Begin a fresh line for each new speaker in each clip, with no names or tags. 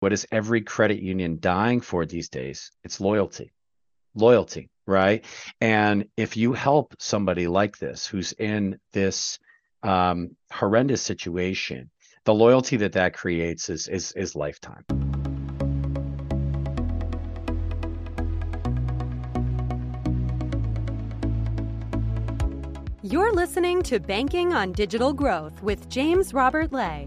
what is every credit union dying for these days? It's loyalty. Loyalty, right? And if you help somebody like this who's in this um, horrendous situation, the loyalty that that creates is is is lifetime.
You're listening to Banking on Digital Growth with James Robert Lay,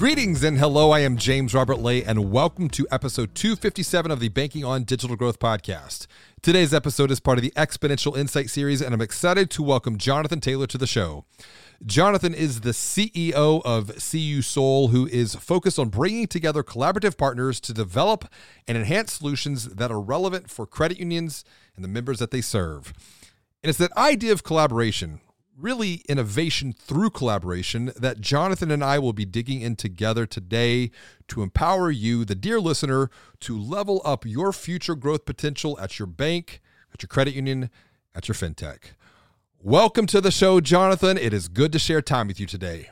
Greetings and hello. I am James Robert Lay, and welcome to episode 257 of the Banking on Digital Growth podcast. Today's episode is part of the Exponential Insight series, and I'm excited to welcome Jonathan Taylor to the show. Jonathan is the CEO of CU Soul, who is focused on bringing together collaborative partners to develop and enhance solutions that are relevant for credit unions and the members that they serve. And it's that idea of collaboration really innovation through collaboration that Jonathan and I will be digging in together today to empower you, the dear listener, to level up your future growth potential at your bank, at your credit union, at your fintech. Welcome to the show, Jonathan. It is good to share time with you today.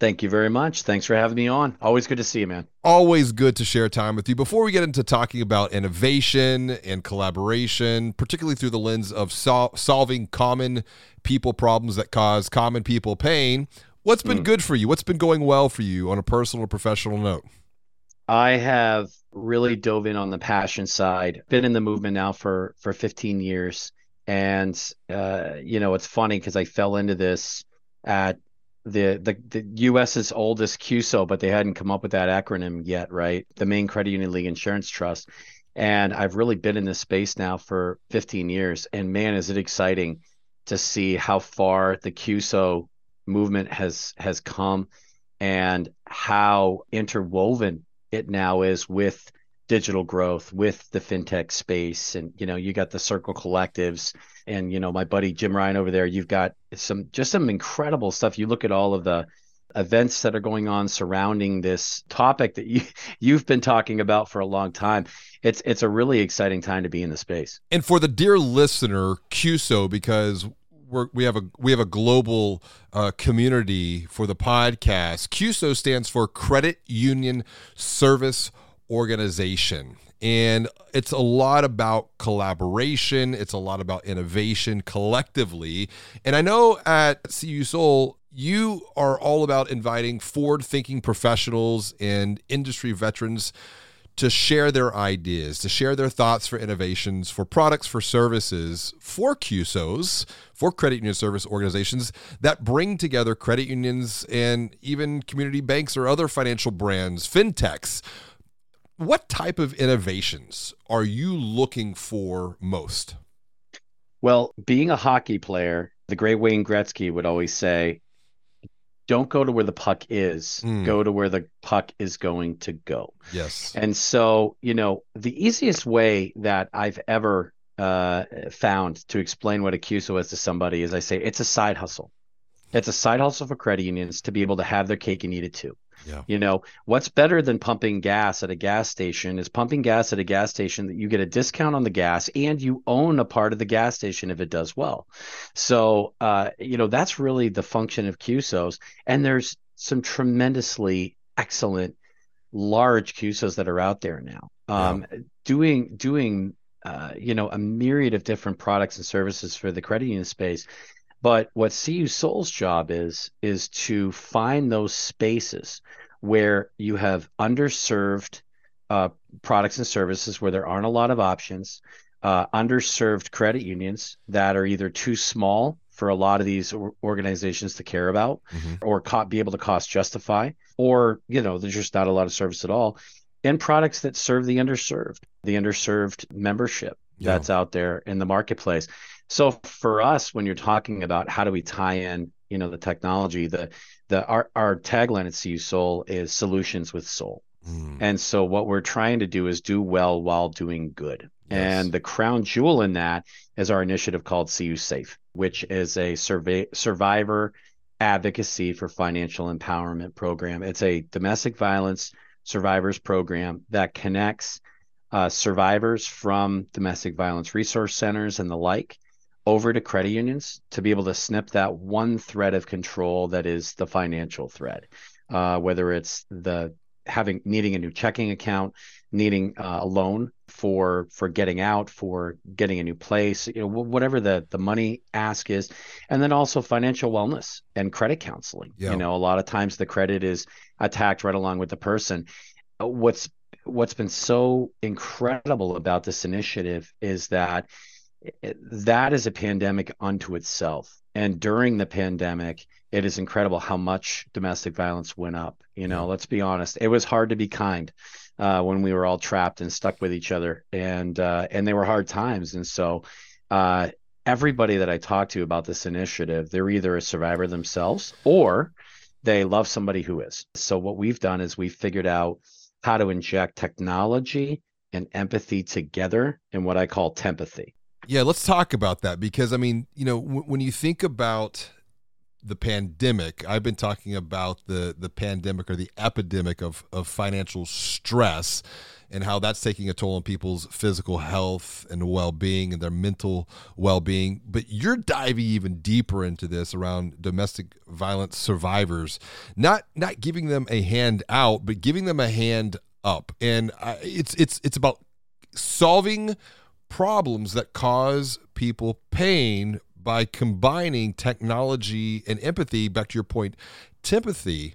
Thank you very much. Thanks for having me on. Always good to see you, man.
Always good to share time with you. Before we get into talking about innovation and collaboration, particularly through the lens of sol- solving common people problems that cause common people pain, what's been mm. good for you? What's been going well for you on a personal or professional note?
I have really dove in on the passion side. Been in the movement now for for 15 years, and uh, you know it's funny because I fell into this at the the the U.S.'s oldest CUSO, but they hadn't come up with that acronym yet, right? The Maine Credit Union League Insurance Trust. And I've really been in this space now for 15 years, and man, is it exciting to see how far the CUSO movement has has come, and how interwoven it now is with digital growth with the fintech space. And you know you got the circle collectives and you know my buddy jim ryan over there you've got some just some incredible stuff. You look at all of the events that are going on surrounding this topic that you you've been talking about for a long time. It's it's a really exciting time to be in the space.
And for the dear listener cuso because we're, we have a we have a global uh, community for the podcast. CUSO stands for Credit Union Service organization. And it's a lot about collaboration, it's a lot about innovation collectively. And I know at CU Soul, you are all about inviting forward thinking professionals and industry veterans to share their ideas, to share their thoughts for innovations, for products, for services, for CUSOs, for credit union service organizations that bring together credit unions and even community banks or other financial brands, fintechs what type of innovations are you looking for most?
Well, being a hockey player, the great Wayne Gretzky would always say, don't go to where the puck is, mm. go to where the puck is going to go.
Yes.
And so, you know, the easiest way that I've ever uh, found to explain what a CUSO is to somebody is I say it's a side hustle. It's a side hustle for credit unions to be able to have their cake and eat it too.
Yeah.
You know, what's better than pumping gas at a gas station is pumping gas at a gas station that you get a discount on the gas and you own a part of the gas station if it does well. So, uh, you know, that's really the function of CUSOs. And there's some tremendously excellent large CUSOs that are out there now. Um, yeah. doing doing uh, you know a myriad of different products and services for the credit union space but what CU Soul's job is, is to find those spaces where you have underserved uh, products and services where there aren't a lot of options, uh, underserved credit unions that are either too small for a lot of these organizations to care about mm-hmm. or co- be able to cost justify, or, you know, there's just not a lot of service at all, and products that serve the underserved, the underserved membership yeah. that's out there in the marketplace. So for us, when you're talking about how do we tie in, you know, the technology, the the our, our tagline at CU Soul is solutions with soul. Mm. And so what we're trying to do is do well while doing good. Yes. And the crown jewel in that is our initiative called CU Safe, which is a survey, survivor advocacy for financial empowerment program. It's a domestic violence survivors program that connects uh, survivors from domestic violence resource centers and the like over to credit unions to be able to snip that one thread of control that is the financial thread, uh, whether it's the having needing a new checking account, needing uh, a loan for for getting out, for getting a new place, you know, whatever the the money ask is, and then also financial wellness and credit counseling. Yeah. You know, a lot of times the credit is attacked right along with the person. What's what's been so incredible about this initiative is that that is a pandemic unto itself. And during the pandemic, it is incredible how much domestic violence went up. You know, let's be honest, it was hard to be kind uh, when we were all trapped and stuck with each other, and uh, and they were hard times. And so, uh, everybody that I talk to about this initiative, they're either a survivor themselves or they love somebody who is. So what we've done is we've figured out how to inject technology and empathy together in what I call tempathy.
Yeah, let's talk about that because I mean, you know, w- when you think about the pandemic, I've been talking about the the pandemic or the epidemic of of financial stress and how that's taking a toll on people's physical health and well-being and their mental well-being. But you're diving even deeper into this around domestic violence survivors not not giving them a hand out but giving them a hand up. And it's it's it's about solving problems that cause people pain by combining technology and empathy. Back to your point, tempathy.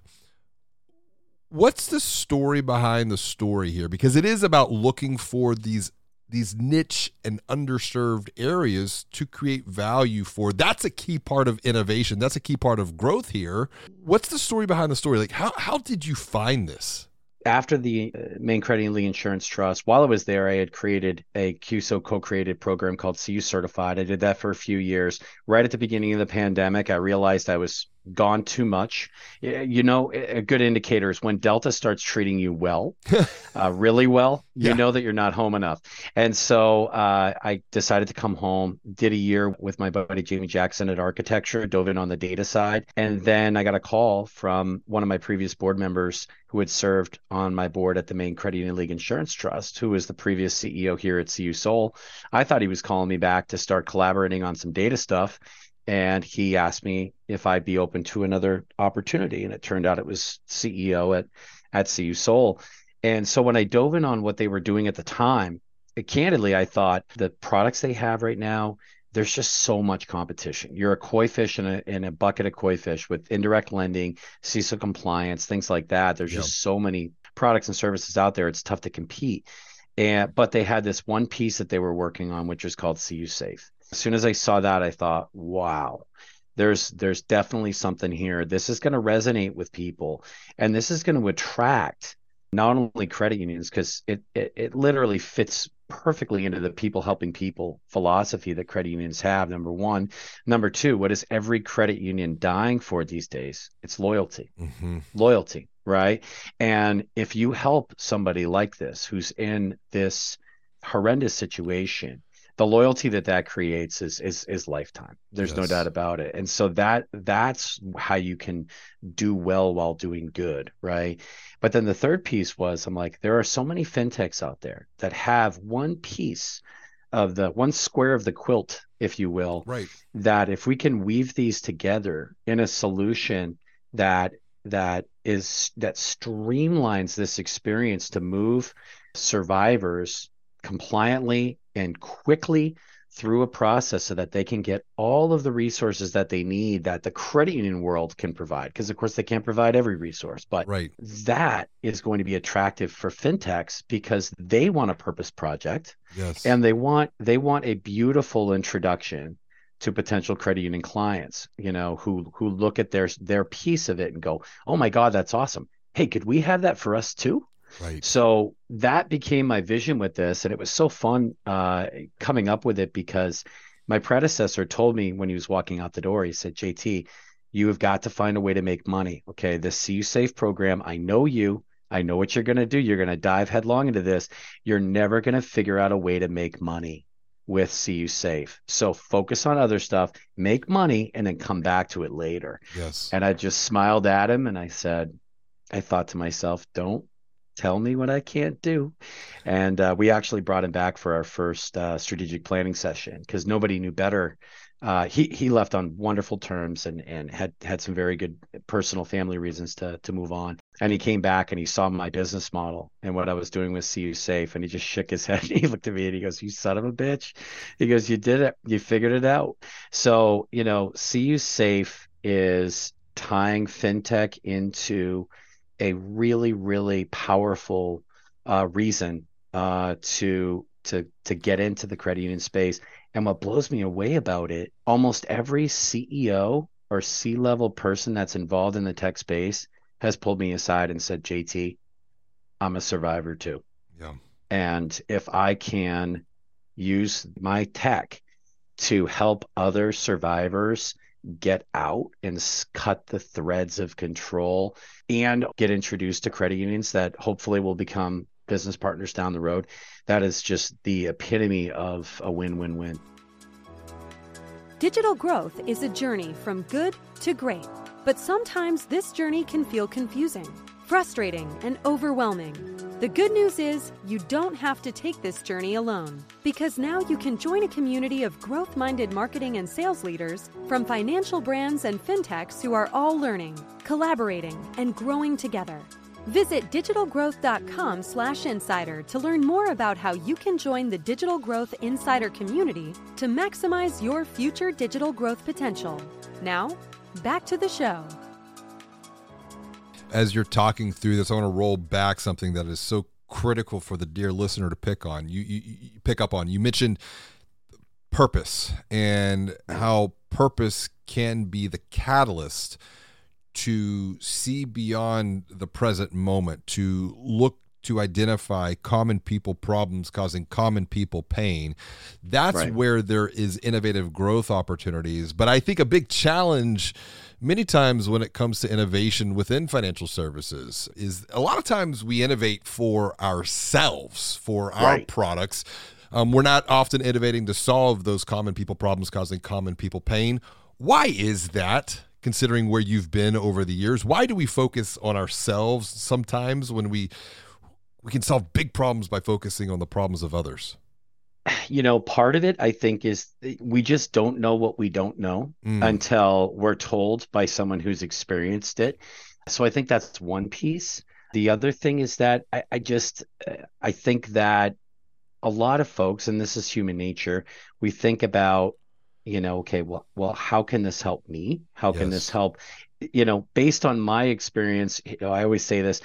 What's the story behind the story here? Because it is about looking for these these niche and underserved areas to create value for. That's a key part of innovation. That's a key part of growth here. What's the story behind the story? Like how how did you find this?
After the uh, main Maine Credit Union Insurance Trust, while I was there, I had created a CUSO co-created program called CU Certified. I did that for a few years. Right at the beginning of the pandemic, I realized I was gone too much. You know, a good indicator is when Delta starts treating you well, uh, really well, you yeah. know that you're not home enough. And so uh, I decided to come home, did a year with my buddy Jamie Jackson at Arkatechture, dove in on the data side. And then I got a call from one of my previous board members who had served on my board at the Maine Credit Union League Insurance Trust, who was the previous CEO here at CU Soul. I thought he was calling me back to start collaborating on some data stuff and he asked me if I'd be open to another opportunity. And it turned out it was CEO at at CU Soul. And so when I dove in on what they were doing at the time, it, candidly, I thought the products they have right now, there's just so much competition. You're a koi fish in a, in a bucket of koi fish with indirect lending, CECL compliance, things like that. There's yep. just so many products and services out there. It's tough to compete. And but they had this one piece that they were working on, which was called CU Safe. As soon as I saw that, I thought, wow, there's there's definitely something here. This is going to resonate with people, and this is going to attract not only credit unions because it, it it literally fits perfectly into the people helping people philosophy that credit unions have. Number one, number two, what is every credit union dying for these days? It's loyalty, mm-hmm. loyalty, right? And if you help somebody like this who's in this horrendous situation the loyalty that that creates is is is lifetime. There's yes. no doubt about it. And so that that's how you can do well while doing good right? But then the third piece was i'm like there are so many fintechs out there that have one piece of the one square of the quilt if you will
right.
that if we can weave these together in a solution that that is that streamlines this experience to move survivors compliantly and quickly through a process so that they can get all of the resources that they need that the credit union world can provide because of course they can't provide every resource but
right.
that is going to be attractive for fintechs because they want a purpose project
yes.
and they want they want a beautiful introduction to potential credit union clients you know who who look at their their piece of it and go oh my god that's awesome hey could we have that for us too
Right.
So that became my vision with this, and it was so fun uh, coming up with it because my predecessor told me when he was walking out the door, he said, "JT, you have got to find a way to make money. Okay, this CU Safe program, I know you." I know what you're going to do. You're going to dive headlong into this. You're never going to figure out a way to make money with CU Safe. So focus on other stuff, make money, and then come back to it later.
Yes.
And I just smiled at him and I said, I thought to myself, don't tell me what I can't do. And uh, we actually brought him back for our first uh, strategic planning session because nobody knew better uh, he he left on wonderful terms and and had had some very good personal family reasons to to move on. And he came back and he saw my business model and what I was doing with You Safe, and he just shook his head. he looked at me and he goes, "You son of a bitch!" He goes, "You did it. You figured it out." So you know, You Safe is tying fintech into a really really powerful uh, reason uh, to to to get into the credit union space and what blows me away about it, almost every CEO or C level person that's involved in the tech space has pulled me aside and said, JT, I'm a survivor too.
Yeah.
And if I can use my tech to help other survivors get out and cut the threads of control and get introduced to credit unions that hopefully will become business partners down the road. That is just the epitome of a win win win.
Digital growth is a journey from good to great, but sometimes this journey can feel confusing, frustrating, and overwhelming. The good news is you don't have to take this journey alone because now you can join a community of growth minded marketing and sales leaders from financial brands and fintechs who are all learning, collaborating, and growing together. Visit digitalgrowth.com slash insider to learn more about how you can join the Digital Growth Insider community to maximize your future digital growth potential. Now, back to the show.
As you're talking through this, I want to roll back something that is so critical for the dear listener to pick on. You, you, you pick up on. You mentioned purpose and how purpose can be the catalyst – to see beyond the present moment, to look to identify common people problems causing common people pain. That's right. where there is innovative growth opportunities. But I think a big challenge many times when it comes to innovation within financial services is a lot of times we innovate for ourselves, for our right. products. Um, we're not often innovating to solve those common people problems causing common people pain. Why is that? considering where you've been over the years? Why do we focus on ourselves sometimes when we we can solve big problems by focusing on the problems of others?
You know, part of it I think is we just don't know what we don't know mm. until we're told by someone who's experienced it. So I think that's one piece. The other thing is that I, I just I think that a lot of folks, and this is human nature, we think about you know okay well well how can this help me how yes. can this help you know based on my experience you know, i always say this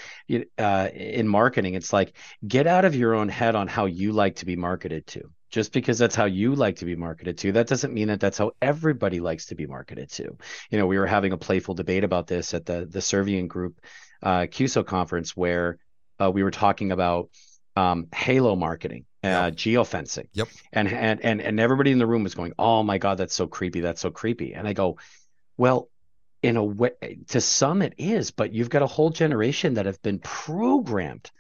uh, in marketing it's like get out of your own head on how you like to be marketed to just because that's how you like to be marketed to that doesn't mean that that's how everybody likes to be marketed to you know we were having a playful debate about this at the the servian group uh, cuso conference where uh, we were talking about um, halo marketing uh, geofencing.
Yep.
And, and and and everybody in the room was going, "Oh my god, that's so creepy. That's so creepy." And I go, "Well, in a way, to some it is, but you've got a whole generation that have been programmed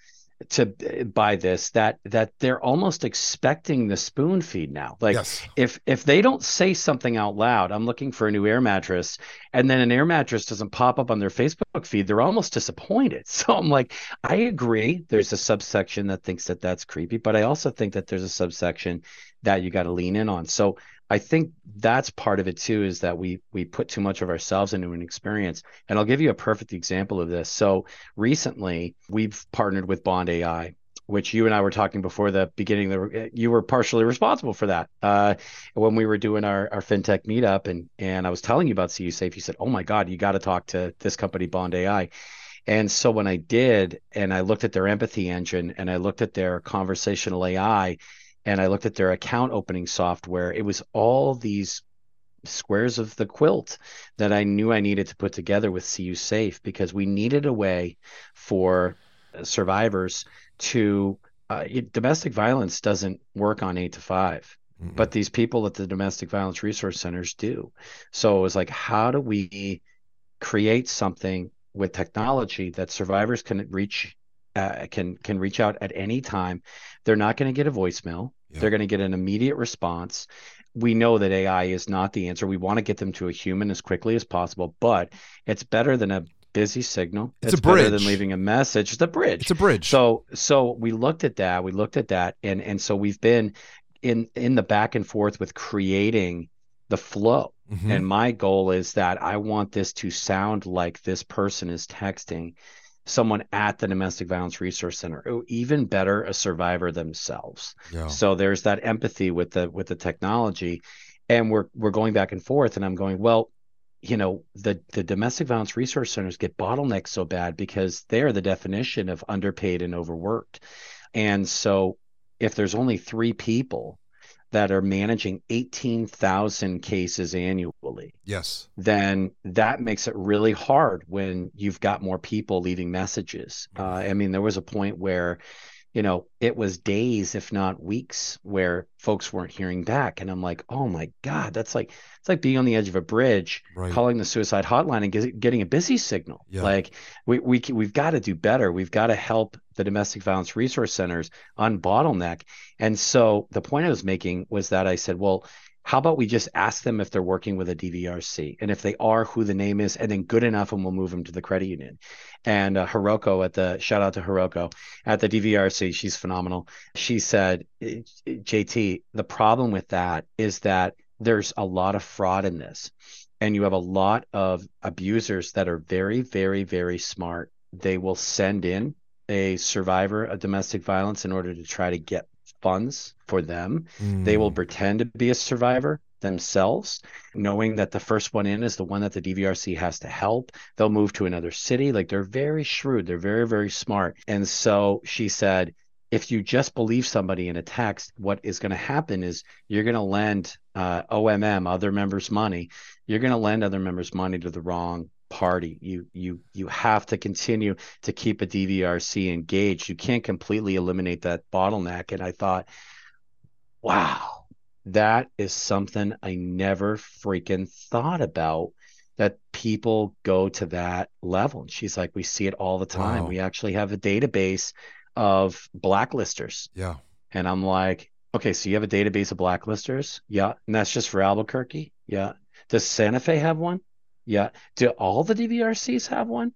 to eh, buy this that that they're almost expecting the spoon feed now like yes. if if they don't say something out loud i'm looking for a new air mattress and then an air mattress doesn't pop up on their facebook feed they're almost disappointed so i'm like i agree there's a subsection that thinks that that's creepy but i also think that there's a subsection that you got to lean in on so I think that's part of it too is that we we put too much of ourselves into an experience. And I'll give you a perfect example of this. So recently we've partnered with Bond AI, which you and I were talking before the beginning. That you were partially responsible for that uh, when we were doing our, our fintech meetup, and and I was telling you about See Safe. You said, "Oh my God, you got to talk to this company, Bond AI." And so when I did, and I looked at their empathy engine, and I looked at their conversational AI, and I looked at their account opening software. It was all these squares of the quilt that I knew I needed to put together with CU Safe because we needed a way for survivors to uh, it, domestic violence doesn't work on eight to 5 mm-hmm. but these people at the domestic violence resource centers do. So it was like, how do we create something with technology that survivors can reach uh, can can reach out at any time. They're not going to get a voicemail. Yeah. They're going to get an immediate response. We know that AI is not the answer. We want to get them to a human as quickly as possible, but it's better than a busy signal.
It's, it's a bridge.
better than leaving a message. It's a bridge.
It's a bridge.
So so we looked at that. We looked at that, and and so we've been in in the back and forth with creating the flow. Mm-hmm. And my goal is that I want this to sound like this person is texting someone at the domestic violence resource center or even better a survivor themselves. Yeah. so there's that empathy with the with the technology. And we're we're going back and forth and i'm going well you know the the domestic violence resource centers get bottlenecked so bad because they're the definition of underpaid and overworked. And so if there's only three people that are managing 18,000 cases annually.
Yes.
Then that makes it really hard when you've got more people leaving messages. Uh, I mean, there was a point where, you know, it was days, if not weeks, where folks weren't hearing back. And I'm like, oh my God, that's like, it's like being on the edge of a bridge, right. calling the suicide hotline and get, getting a busy signal. Yeah. Like we, we, we've got to do better. We've got to help the domestic violence resource centers on bottleneck. And so the point I was making was that I said, well, how about we just ask them if they're working with a DVRC and if they are, who the name is, and then good enough, and we'll move them to the credit union. And uh, Hiroko at the shout out to Hiroko at the DVRC, she's phenomenal. She said, JT, the problem with that is that there's a lot of fraud in this, and you have a lot of abusers that are very, very, very smart. They will send in a survivor of domestic violence in order to try to get funds for them. Mm. They will mm. pretend to be a survivor themselves, knowing that the first one in is the one that the DVRC has to help. They'll move to another city. Like they're very shrewd, they're very, very smart. And so she said, if you just believe somebody in a text, what is going to happen is you're going to lend uh, OMM, other members' money. You're going to lend other members' money to the wrong party. You you you have to continue to keep a DVRC engaged. You can't completely eliminate that bottleneck. And I thought, wow, that is something I never freaking thought about. That people go to that level. And she's like, we see it all the time. Wow. We actually have a database of blacklisters.
Yeah.
And I'm like, okay, so you have a database of blacklisters? Yeah. And that's just for Albuquerque? Yeah. Does Santa Fe have one? Yeah. Do all the DVRCs have one?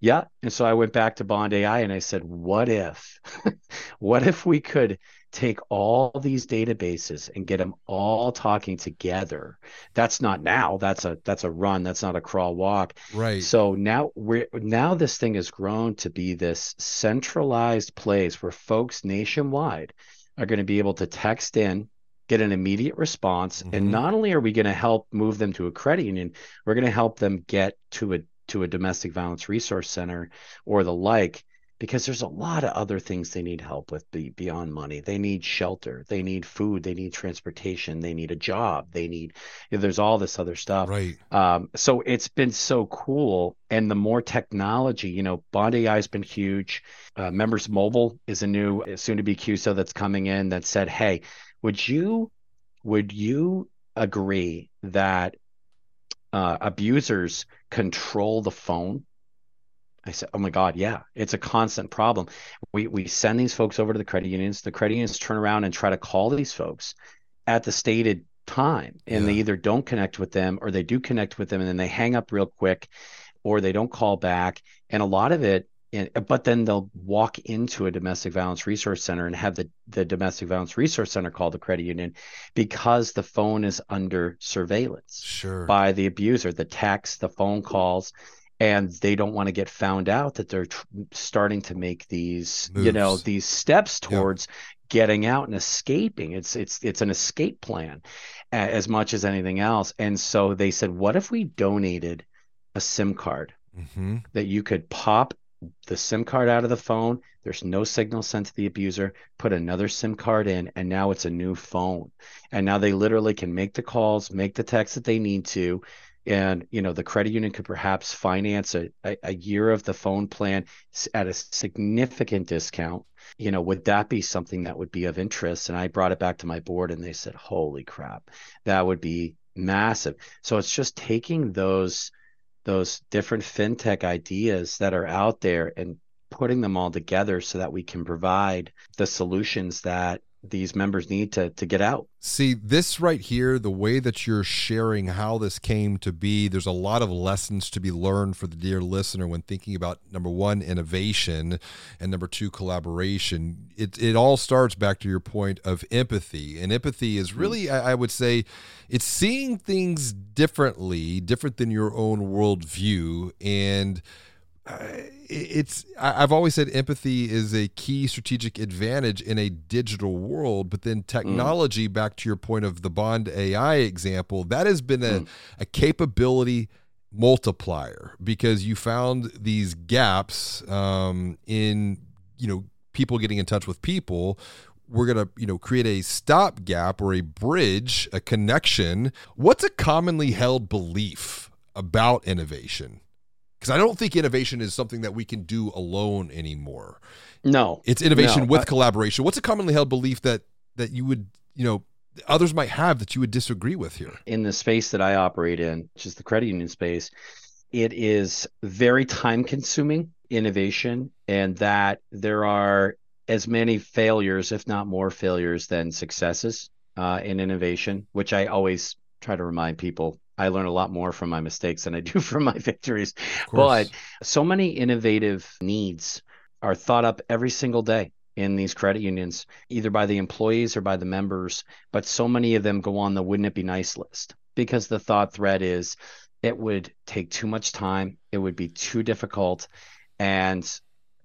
Yeah. And so I went back to Bond AI and I said, what if, what if we could take all these databases and get them all talking together? That's not now. That's a that's a run. That's not a crawl walk.
Right.
So now we're now this thing has grown to be this centralized place where folks nationwide are going to be able to text in get an immediate response mm-hmm. and not only are we going to help move them to a credit union we're going to help them get to a to a domestic violence resource center or the like because there's a lot of other things they need help with beyond money. They need shelter, they need food, they need transportation, they need a job, they need. You know, there's all this other stuff.
Right.
Um, so it's been so cool, and the more technology, you know, Bond AI has been huge. Uh, Members Mobile is a new, soon to be CUSO that's coming in that said, hey, would you would you agree that uh, abusers control the phone? I said, "Oh my God, yeah, it's a constant problem. We we send these folks over to the credit unions. The credit unions turn around and try to call these folks at the stated time, and yeah. they either don't connect with them or they do connect with them, and then they hang up real quick, or they don't call back. And a lot of it and, but then they'll walk into a domestic violence resource center and have the, the domestic violence resource center call the credit union because the phone is under surveillance
sure.
by the abuser the text the phone calls and they don't want to get found out that they're tr- starting to make these Moves. you know these steps towards yep. getting out and escaping it's it's it's an escape plan as much as anything else and so they said what if we donated a sim card mm-hmm. that you could pop the SIM card out of the phone. There's no signal sent to the abuser. Put another SIM card in, and now it's a new phone. And now they literally can make the calls, make the texts that they need to. And you know the credit union could perhaps finance a, a, year of the phone plan at a significant discount. You know, would that be something that would be of interest? And I brought it back to my board, and they said, "Holy crap, that would be massive." So it's just taking those those different fintech ideas that are out there and putting them all together so that we can provide the solutions that these members need to to get out.
See, this right here, the way that you're sharing how this came to be, there's a lot of lessons to be learned for the dear listener when thinking about number one, innovation, and number two, collaboration. It it all starts back to your point of empathy. And empathy is hmm. really, I, I would say, it's seeing things differently, different than your own worldview. And it's I've always said empathy is a key strategic advantage in a digital world, but then technology, mm. back to your point of the Bond AI example, that has been a, mm. a capability multiplier because you found these gaps um, in you know people getting in touch with people we're going to you know create a stopgap or a bridge a connection what's a commonly held belief about innovation because I don't think innovation is something that we can do alone anymore.
No,
it's innovation no. with I, collaboration. What's a commonly held belief that that you would you know others might have that you would disagree with here?
In the space that I operate in, which is the credit union space, it is very time consuming innovation, and that there are as many failures, if not more failures, than successes uh, in innovation, which I always try to remind people I learn a lot more from my mistakes than I do from my victories. But so many innovative needs are thought up every single day in these credit unions, either by the employees or by the members. But so many of them go on the wouldn't it be nice list because the thought thread is it would take too much time, it would be too difficult, and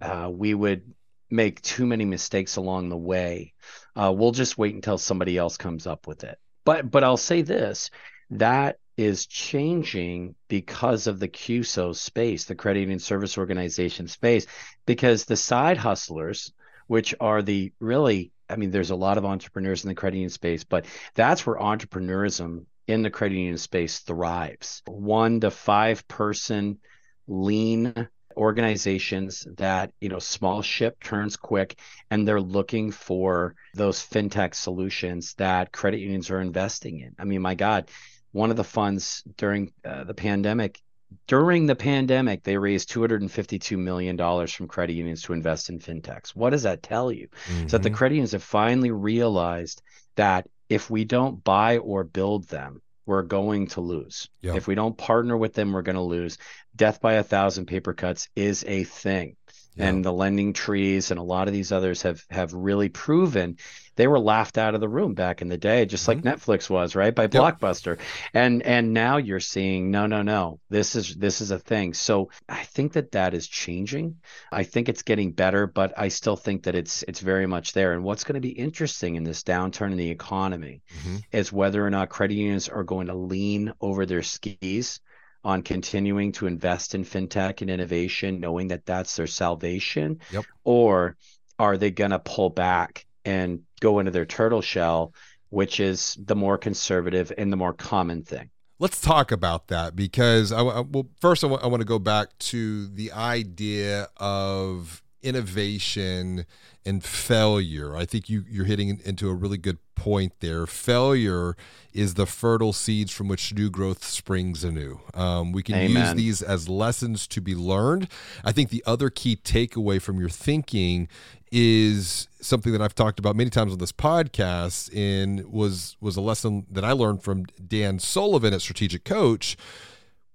uh, we would make too many mistakes along the way. Uh, we'll just wait until somebody else comes up with it. But but I'll say this that is changing because of the CUSO space, the credit union service organization space, because the side hustlers, which are the really, I mean, there's a lot of entrepreneurs in the credit union space, but that's where entrepreneurism in the credit union space thrives. One to five person lean organizations that you know small ship turns quick and they're looking for those fintech solutions that credit unions are investing in i mean my god one of the funds during uh, the pandemic during the pandemic they raised 252 million dollars from credit unions to invest in fintechs. What does that tell you? Mm-hmm. that the credit unions have finally realized that if we don't buy or build them we're going to lose. Yep. if we don't partner with them we're going to lose. Death by a thousand paper cuts is a thing yeah. and the lending trees and a lot of these others have have really proven they were laughed out of the room back in the day just mm-hmm. like Netflix was right by yep. Blockbuster and and now you're seeing no no no this is this is a thing so I think that that is changing I think it's getting better but I still think that it's it's very much there and what's going to be interesting in this downturn in the economy mm-hmm. is whether or not credit unions are going to lean over their skis on continuing to invest in fintech and innovation, knowing that that's their salvation? Yep. Or are they going to pull back and go into their turtle shell, which is the more conservative and the more common thing?
Let's talk about that because I, I well, first I, w- I want to go back to the idea of innovation and failure. I think you, you're hitting into a really good point there. Failure is the fertile seeds from which new growth springs anew. Um, we can Amen. use these as lessons to be learned. I think the other key takeaway from your thinking is something that I've talked about many times on this podcast and was was a lesson that I learned from Dan Sullivan at Strategic Coach.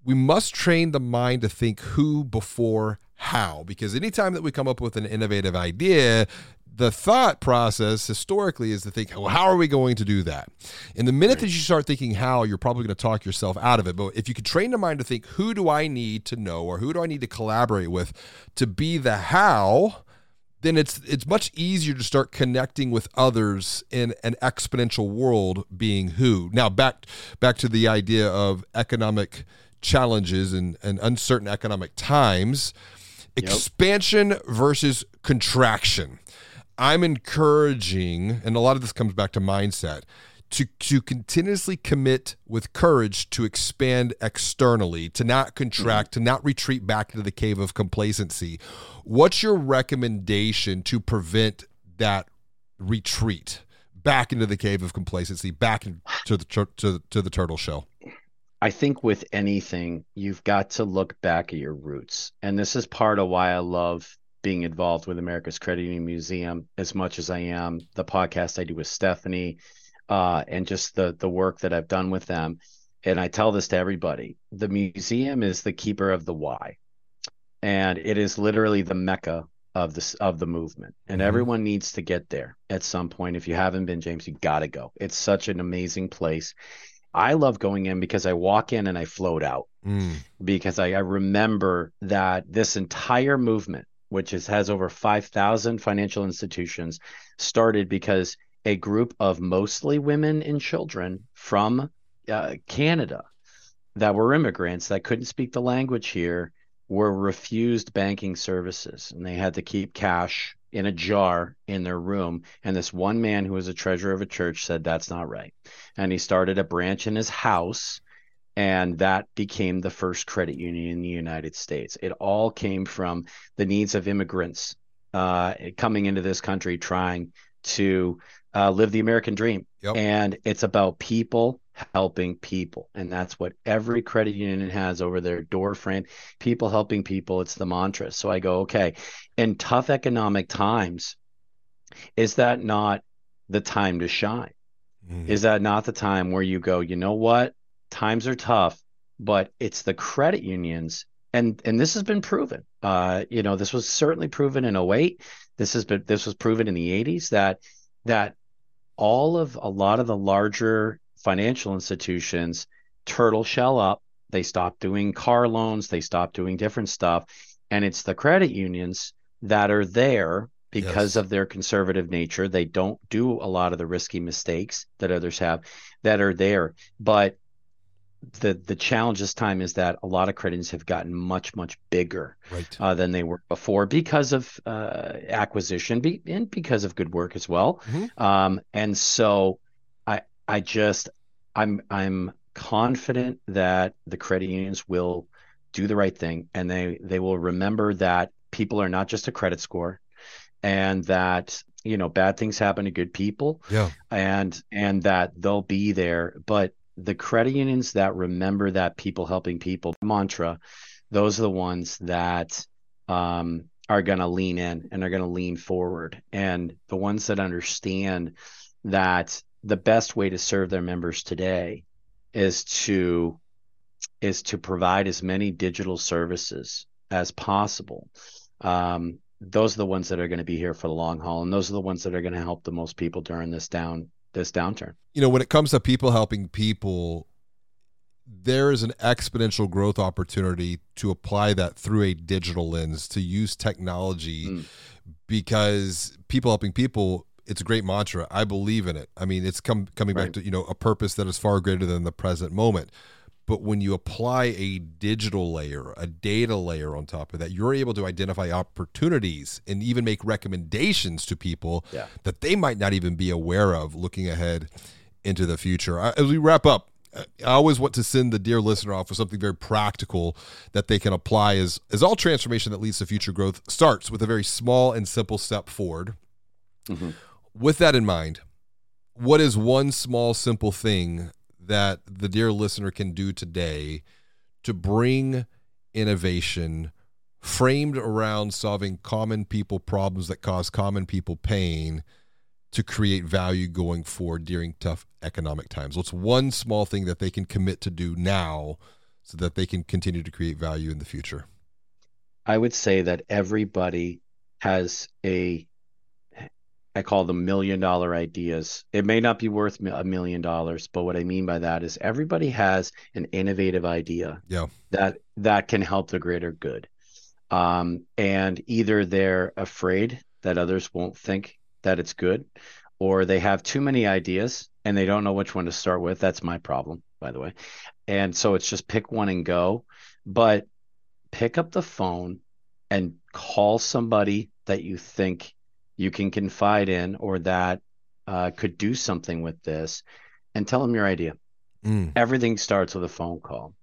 We must train the mind to think who before how because anytime that we come up with an innovative idea the thought process historically is to think, well, how are we going to do that? In the minute that you start thinking how, you're probably going to talk yourself out of it. But if you could train the mind to think, who do I need to know or who do I need to collaborate with to be the how, then it's it's much easier to start connecting with others in an exponential world being who. Now back back to the idea of economic challenges and, and uncertain economic times expansion versus contraction. I'm encouraging, and a lot of this comes back to mindset, to, to continuously commit with courage to expand externally, to not contract, mm-hmm. to not retreat back into the cave of complacency. What's your recommendation to prevent that retreat back into the cave of complacency, back into the to, to the turtle shell?
I think with anything, you've got to look back at your roots. And this is part of why I love being involved with America's Credit Union Museum as much as I am the podcast I do with Stephanie, uh, and just the the work that I've done with them. And I tell this to everybody: the museum is the keeper of the why, and it is literally the mecca of this of the movement. And mm-hmm. everyone needs to get there at some point. If you haven't been, James, you got to go. It's such an amazing place. I love going in because I walk in and I float out mm. because I, I remember that this entire movement, which is, has over 5,000 financial institutions, started because a group of mostly women and children from uh, Canada that were immigrants that couldn't speak the language here were refused banking services and they had to keep cash in a jar in their room. And this one man who was a treasurer of a church said, That's not right. And he started a branch in his house. And that became the first credit union in the United States. It all came from the needs of immigrants uh, coming into this country trying to uh, live the American dream. Yep. And it's about people helping people. And that's what every credit union has over their door frame. People helping people. It's the mantra. So I go, okay, in tough economic times, is that not the time to shine? Mm-hmm. Is that not the time where you go, you know what? Times are tough, but it's the credit unions. And and this has been proven. Uh, you know, this was certainly proven in 08. This has been this was proven in the 80s that that all of a lot of the larger financial institutions turtle shell up. They stop doing car loans, they stop doing different stuff. And it's the credit unions that are there because yes. of their conservative nature. They don't do a lot of the risky mistakes that others have that are there. But the the challenge this time is that a lot of credit unions have gotten much much bigger right. uh, than they were before because of uh, acquisition be, and because of good work as well. Mm-hmm. Um, and so I just I'm I'm confident that the credit unions will do the right thing and they they will remember that people are not just a credit score and that you know bad things happen to good people
yeah.
and and that they'll be there. But the credit unions that remember that people helping people mantra those are the ones that um, are going to lean in and are going to lean forward. And the ones that understand that the best way to serve their members today is to is to provide as many digital services as possible. Um, those are the ones that are going to be here for the long haul, and those are the ones that are going to help the most people during this down this downturn.
You know, when it comes to people helping people, there is an exponential growth opportunity to apply that through a digital lens to use technology mm. because people helping people it's a great mantra. I believe in it. I mean, it's come coming right. back to you know a purpose that is far greater than the present moment. But when you apply a digital layer, a data layer on top of that, you're able to identify opportunities and even make recommendations to people yeah. that they might not even be aware of looking ahead into the future. As we wrap up, I always want to send the dear listener off with something very practical that they can apply as as all transformation that leads to future growth starts with a very small and simple step forward. Mm-hmm with that in mind, what is one small, simple thing that the dear listener can do today to bring innovation framed around solving common people problems that cause common people pain to create value going forward during tough economic times? What's one small thing that they can commit to do now so that they can continue to create value in the future?
I would say that everybody has a I call them million dollar ideas. It may not be worth a million dollars, but what I mean by that is everybody has an innovative idea
yeah.
that that can help the greater good. Um, and either they're afraid that others won't think that it's good, or they have too many ideas and they don't know which one to start with. That's my problem, by the way. And so it's just pick one and go. But pick up the phone and call somebody that you think you can confide in or that uh, could do something with this and tell them your idea. Mm. Everything starts with a phone call.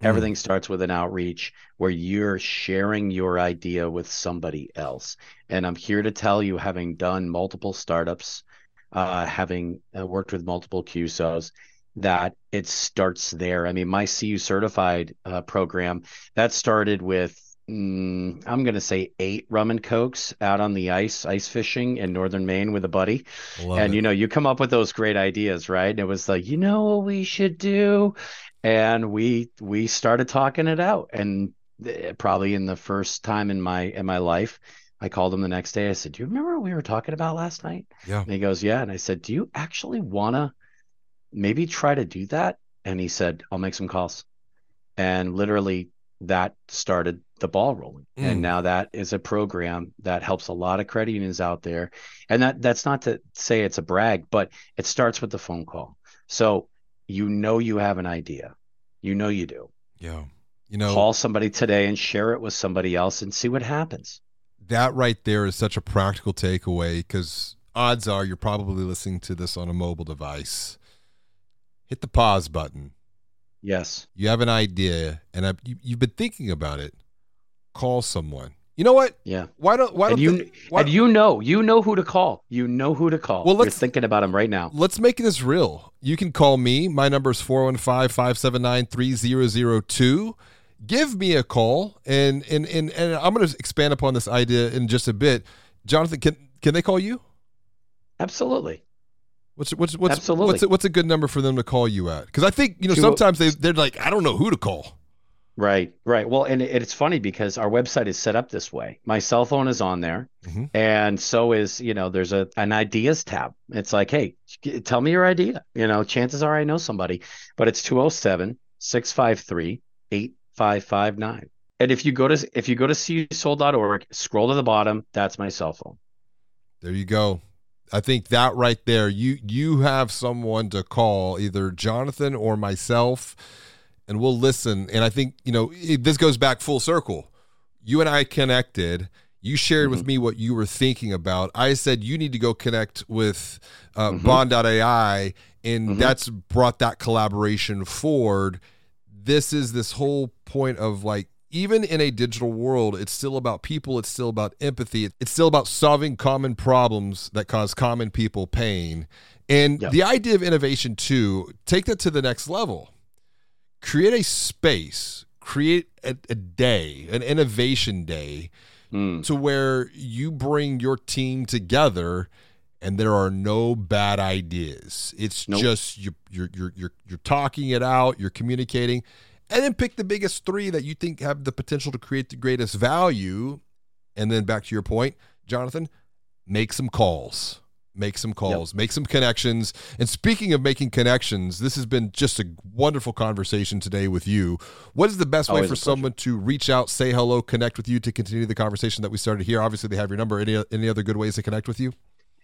Mm. Everything starts with an outreach where you're sharing your idea with somebody else. And I'm here to tell you, having done multiple startups, uh, having uh, worked with multiple CUSOs, that it starts there. I mean, my CU certified uh, program that started with mm, I'm going to say eight rum and cokes out on the ice, ice fishing in northern Maine with a buddy.
Love
and
it.
you know, you come up with those great ideas, right? And it was like, you know what we should do? And we we started talking it out. And eh, probably in the first time in my in my life, I called him the next day. I said, "Do you remember what we were talking about last night?"
Yeah.
And he goes, "Yeah." And I said, "Do you actually want to maybe try to do that?" And he said, "I'll make some calls." And literally that started the ball rolling.
Mm.
And now that is a program that helps a lot of credit unions out there. And that that's not to say it's a brag, but it starts with the phone call. So you know you have an idea. You know you do.
Yeah. You know,
Call somebody today and share it with somebody else and see what happens.
that right there is such a practical takeaway because odds are you're probably listening to this on a mobile device. Hit the pause button.
Yes.
You have an idea, and I, you, you've been thinking about it. Call someone. You know what?
Yeah.
Why don't Why
And
don't
you
the- why,
and you know, you know who to call. You know who to call.
Well,
You're thinking about him right now.
Let's make this real. You can call me. My number is 415 579 3002. Give me a call, and, and, and, and I'm going to expand upon this idea in just a bit. Jonathan, can, can they call you?
Absolutely.
What's what's what's
Absolutely.
what's a, what's a good number for them to call you at? Because I think you know sometimes they they're like I don't know who to call.
Right, right. Well, and it, it's funny because our website is set up this way. My cell phone is on there,
Mhm.
and so is, you know, there's a an ideas tab. It's like, hey, tell me your idea. You know, chances are I know somebody, but it's 207 653 8559. And if you go to if you go to csold.org, scroll to the bottom, that's my cell phone.
There you go. I think that right there, you you have someone to call, either Jonathan or myself, and we'll listen. And I think you know it, this goes back full circle. You and I connected. You shared with me what you were thinking about. I said you need to go connect with uh,
Mhm.
Bond.ai, and
Mhm.
that's brought that collaboration forward. This is this whole point of like even in a digital world, it's still about people, it's still about empathy, it's still about solving common problems that cause common people pain. And
Yep.
the idea of innovation, too, take that to the next level. Create a space, create a, a day, an innovation day,
Mm.
to where you bring your team together and there are no bad ideas. It's
Nope.
just you're, you're you're you're you're talking it out, you're communicating, and then pick the biggest three that you think have the potential to create the greatest value. And then back to your point, Jonathan, make some calls. Make some calls, make some connections. And speaking of making connections, this has been just a wonderful conversation today with you. What is the best way for someone to reach out, say hello, connect with you to continue the conversation that we started here? Obviously, they have your number. Any, any other good ways to connect with you?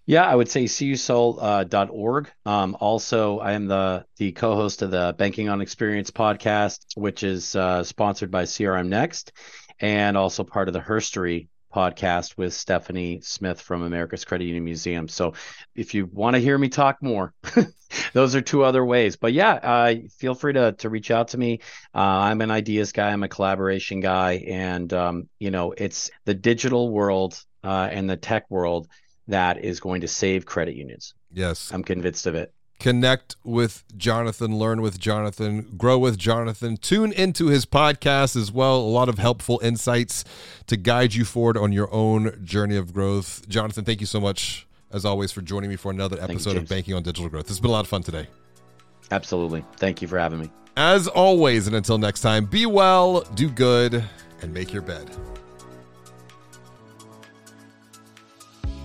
Yeah, I would say cusoul.org. Um, also, I am the the co-host of the Banking on Experience podcast, which is uh, sponsored by CRM Next, and also part of the Herstory podcast with Stephanie Smith from America's Credit Union Museum. So, if you want to hear me talk more, those are two other ways. But yeah, uh, feel free to to reach out to me. Uh, I'm an ideas guy. I'm a collaboration guy, and um, you know, it's the digital world uh, and the tech world that is going to save credit unions.
Yes.
I'm convinced of it.
Connect with Jonathan, learn with Jonathan, grow with Jonathan. Tune into his podcast as well. A lot of helpful insights to guide you forward on your own journey of growth. Jonathan, thank you so much, as always, for joining me for another
you,
episode of Banking on Digital Growth. This has been a lot of fun today.
Absolutely. Thank you for having me.
As always, and until next time, be well, do good, and make your bed.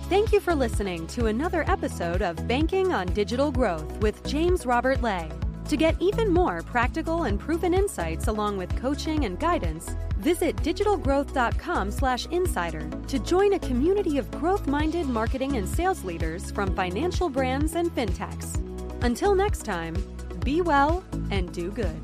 Thank you for listening to another episode of Banking on Digital Growth with James Robert Lay. To get even more practical and proven insights along with coaching and guidance, visit digitalgrowth.com/insider to join a community of growth-minded marketing and sales leaders from financial brands and fintechs. Until next time, be well and do good.